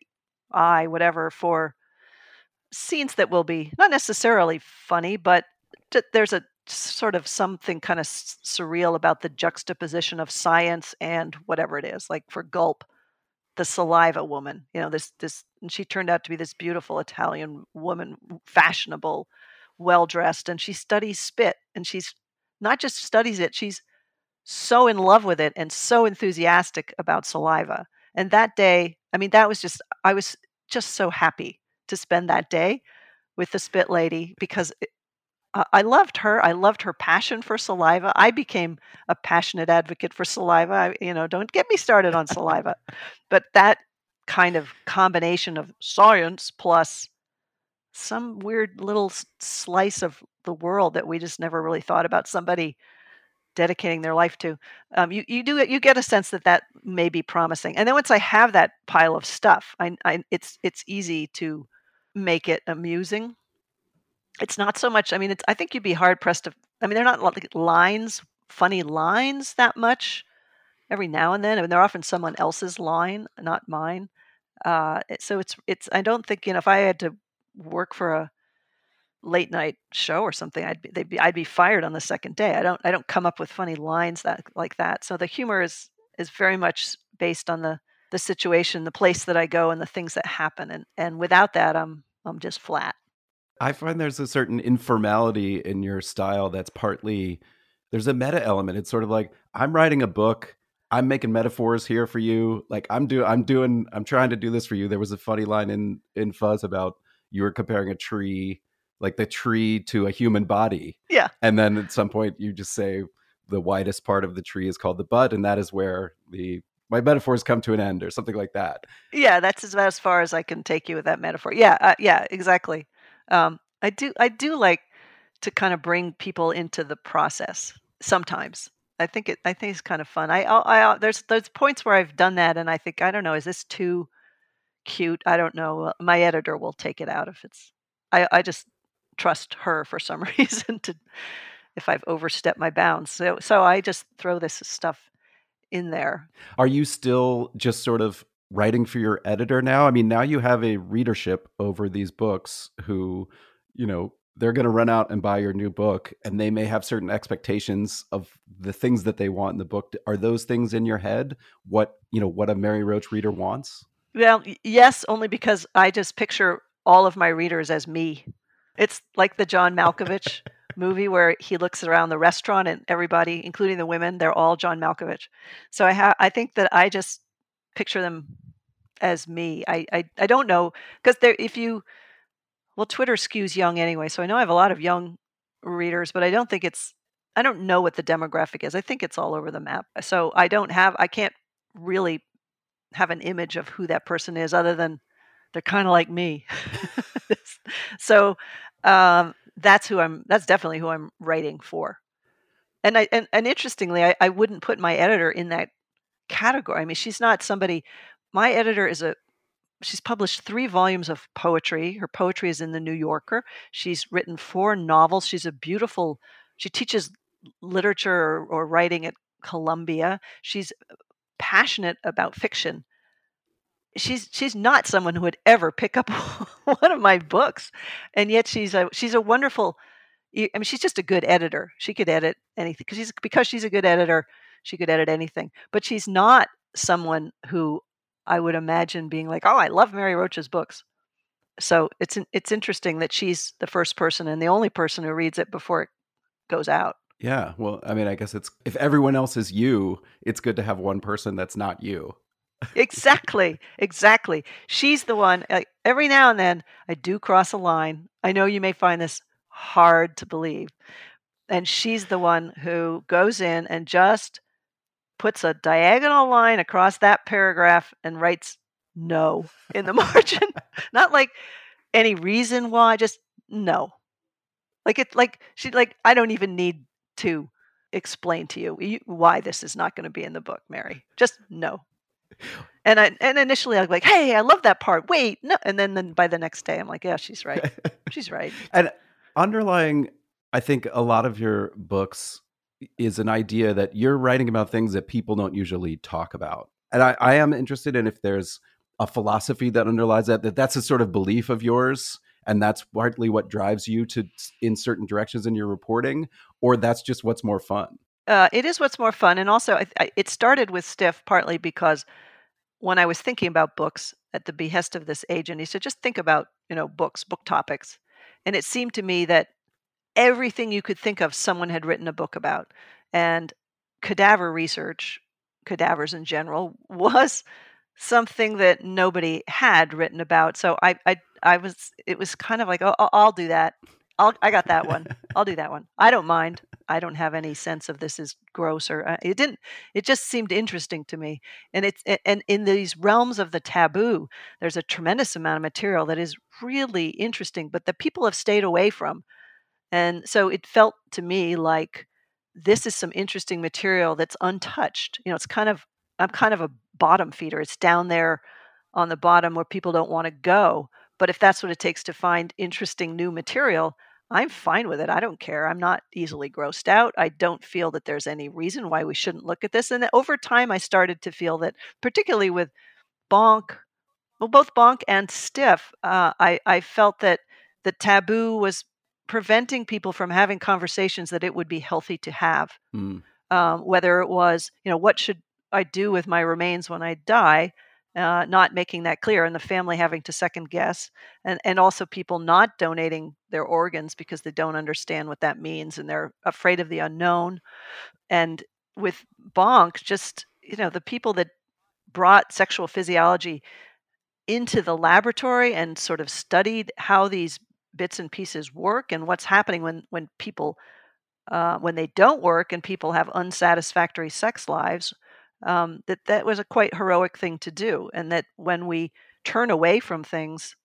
eye, whatever, for scenes that will be not necessarily funny, but there's a sort of something kind of surreal about the juxtaposition of science and whatever it is. Like for Gulp, the saliva woman, you know, this this, and she turned out to be this beautiful Italian woman, fashionable well dressed and she studies spit and she's not just studies it, she's so in love with it and so enthusiastic about saliva. And that day, I mean, that was just, I was just so happy to spend that day with the spit lady because I loved her. I loved her passion for saliva. I became a passionate advocate for saliva. I, you know, don't get me started on saliva. But that kind of combination of science plus some weird little slice of the world that we just never really thought about somebody dedicating their life to. Um, you you do you get a sense that that may be promising, and then once I have that pile of stuff, I, I it's it's easy to make it amusing. It's not so much. I mean, it's I think you'd be hard pressed to. I mean, they're not like lines, funny lines that much. Every now and then, I mean, they're often someone else's line, not mine. Uh, so it's it's. I don't think you know if I had to work for a late night show or something i'd be, be, i'd be fired on the second day i don't i don't come up with funny lines that like that so the humor is is very much based on the the situation the place that i go and the things that happen and and without that i'm i'm just flat i find there's a certain informality in your style that's partly there's a meta element. It's sort of like i'm writing a book. I'm making metaphors here for you. Like i'm doing i'm doing i'm trying to do this for you. There was a funny line in in fuzz about you were comparing a tree like the tree to a human body. Yeah. And then at some point you just say the widest part of the tree is called the bud and that is where the my metaphors come to an end or something like that. Yeah that's as, as far as i can take you with that metaphor. Yeah uh, yeah exactly um, i do i do like to kind of bring people into the process sometimes i think it i think it's kind of fun i i, I there's there's points where i've done that and i think i don't know is this too cute. I don't know. Uh, my editor will take it out if it's. I, I just trust her for some [LAUGHS] reason to if I've overstepped my bounds. So so I just throw this stuff in there. Are you still just sort of writing for your editor now? I mean, now you have a readership over these books who, you know, they're going to run out and buy your new book and they may have certain expectations of the things that they want in the book. Are those things in your head? What you know what a mary roach reader wants? Well yes only because i just picture all of my readers as me. It's like the john malkovich movie where he looks around the restaurant and everybody including the women they're all john malkovich. So i have i think that i just picture them as me i i, I don't know because there if you well, Twitter skews young anyway, so I know I have a lot of young readers, but I don't think it's I don't know what the demographic is. I think it's all over the map. So I don't have I can't really have an image of who that person is other than they're kind of like me. [LAUGHS] so um, that's who I'm that's definitely who I'm writing for. And I and, and interestingly, I, I wouldn't put my editor in that category. I mean, she's not somebody my editor is a she's published three volumes of poetry. Her poetry is in the New Yorker. She's written four novels. She's a beautiful, she teaches literature or, or writing at Columbia. She's passionate about fiction. She's she's not someone who would ever pick up [LAUGHS] one of my books, and yet she's a she's a wonderful. I mean, she's just a good editor. She could edit anything because she's because she's a good editor. She could edit anything, but she's not someone who I would imagine being like, "Oh, I love Mary Roach's books." So it's it's interesting that she's the first person and the only person who reads it before it goes out. Yeah, well, I mean, I guess it's if everyone else is you, it's good to have one person that's not you. exactly, exactly. She's the one. Like, every now and then, I do cross a line. I know you may find this hard to believe, and she's the one who goes in and just puts a diagonal line across that paragraph and writes no in the [LAUGHS] margin. Not like any reason why, just no. Like it like she like I don't even need to explain to you why this is not going to be in the book, Mary. Just no. And I and initially I'm like, "Hey, I love that part." Wait, no. And then then by the next day I'm like, "Yeah, she's right. [LAUGHS] She's right." and underlying I think a lot of your books is an idea that you're writing about things that people don't usually talk about. And I, I am interested in if there's a philosophy that underlies that, that that's a sort of belief of yours and that's partly what drives you to in certain directions in your reporting or that's just what's more fun uh, it is what's more fun and also I, I, it started with stiff partly because when i was thinking about books at the behest of this agent he said just think about you know books book topics and it seemed to me that everything you could think of, someone had written a book about. And cadaver research, cadavers in general, [LAUGHS] was something that nobody had written about. So I, I, I was, it was kind of like, oh, I'll do that. I'll, I got that one. [LAUGHS] I'll do that one. I don't mind. I don't have any sense of this is gross or uh, it didn't. It just seemed interesting to me. And it's and in these realms of the taboo, there's a tremendous amount of material that is really interesting, but the people have stayed away from and so it felt to me like this is some interesting material that's untouched. You know, it's kind of, I'm kind of a bottom feeder. It's down there on the bottom where people don't want to go. But if that's what it takes to find interesting new material, I'm fine with it. I don't care. I'm not easily grossed out. I don't feel that there's any reason why we shouldn't look at this. And over time, I started to feel that, particularly with Bonk, well, both Bonk and Stiff, uh, I, I felt that the taboo was preventing people from having conversations that it would be healthy to have. Mm. Um, whether it was, you know, what should I do with my remains when I die? Uh, not making that clear, and the family having to second guess, and and also people not donating their organs because they don't understand what that means and they're afraid of the unknown. And with Bonk, just you know, the people that brought sexual physiology into the laboratory and sort of studied how these bits and pieces work and what's happening when when people uh, when they don't work and people have unsatisfactory sex lives um, that that was a quite heroic thing to do and that when we turn away from things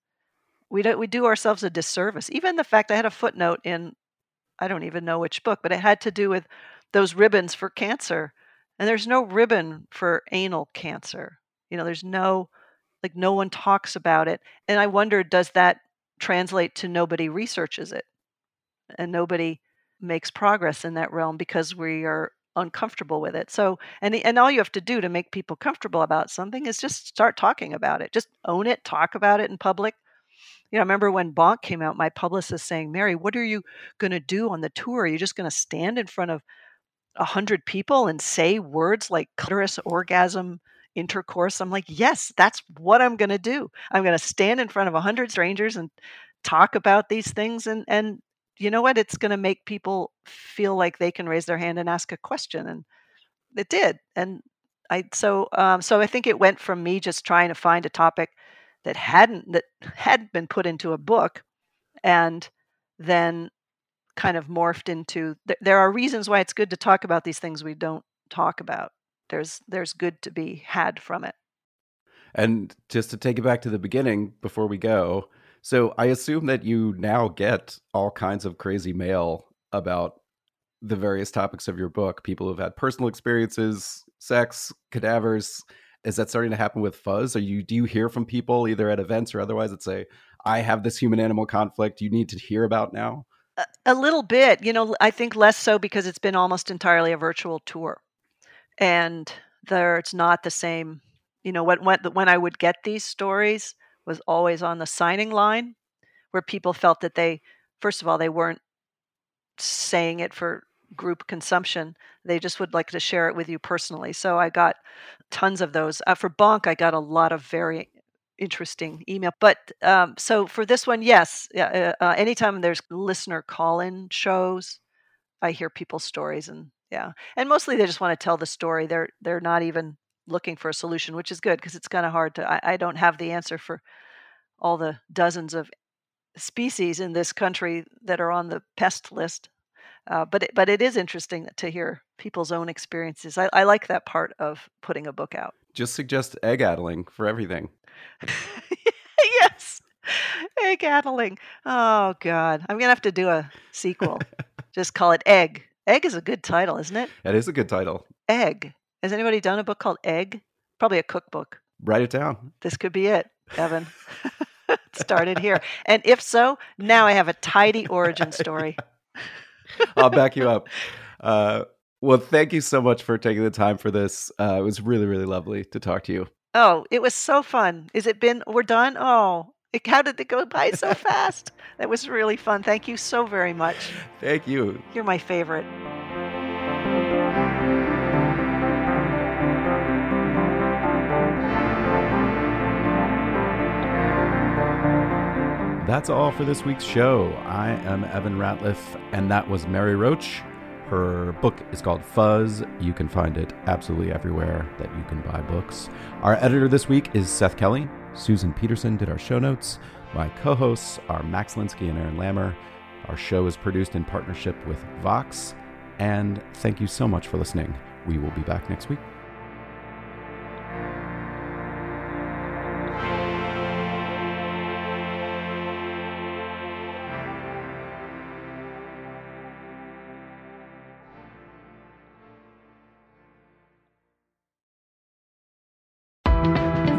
we don't we do ourselves a disservice. Even the fact i had a footnote in i don't even know which book but it had to do with those ribbons for cancer and there's no ribbon for anal cancer. You know there's no like no one talks about it. And i wonder does that translate to nobody researches it and nobody makes progress in that realm because we are uncomfortable with it. So, and and all you have to do to make people comfortable about something is just start talking about it. Just own it, talk about it in public. You know, I remember when Bonk came out, my publicist saying, Mary, what are you going to do on the tour? Are you just going to stand in front of a hundred people and say words like clitoris, orgasm, intercourse? I'm like, yes, that's what I'm going to do. I'm going to stand in front of a hundred strangers and talk about these things. And, and you know what? It's going to make people feel like they can raise their hand and ask a question. And it did. And I, so, um, so I think it went from me just trying to find a topic that hadn't that had been put into a book and then kind of morphed into th- there are reasons why it's good to talk about these things we don't talk about there's there's good to be had from it and just to take it back to the beginning before we go so i assume that you now get all kinds of crazy mail about the various topics of your book people who've had personal experiences sex cadavers is that starting to happen with fuzz? Are you do you hear from people either at events or otherwise that say, "I have this human animal conflict you need to hear about now"? A, a little bit, you know. I think less so because it's been almost entirely a virtual tour, and there it's not the same. You know, when when when I would get these stories was always on the signing line, where people felt that they, first of all, they weren't saying it for group consumption. They just would like to share it with you personally. So I got tons of those. Uh, for Bonk, I got a lot of very interesting email. But um, so for this one, yes, uh, uh, anytime there's listener call in shows, I hear people's stories and yeah, and mostly they just want to tell the story. They're they're not even looking for a solution, which is good because it's kind of hard to. I, I don't have the answer for all the dozens of species in this country that are on the pest list. Uh, but it, but it is interesting to hear people's own experiences. I, I like that part of putting a book out. Just suggest egg addling for everything. [LAUGHS] yes, egg addling. Oh God, I'm gonna have to do a sequel. [LAUGHS] Just call it Egg. Egg is a good title, isn't it? That is a good title. Egg. Has anybody done a book called Egg? Probably a cookbook. Write it down. This could be it, Evan. [LAUGHS] Started here, and if so, now I have a tidy origin story. [LAUGHS] I'll back you up. Uh, well, thank you so much for taking the time for this. Uh, it was really, really lovely to talk to you. Oh, it was so fun. Is it been? We're done. Oh, [LAUGHS] how did it go by so fast? that was really fun. Thank you so very much. Thank you. You're my favorite. That's all for this week's show. I am Evan Ratliff, and that was Mary Roach. Her book is called Fuzz. You can find it absolutely everywhere that you can buy books. Our editor this week is Seth Kelly. Susan Peterson did our show notes. My co hosts are Max Linsky and Aaron Lammer. Our show is produced in partnership with Vox. And thank you so much for listening. We will be back next week.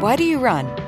Why do you run?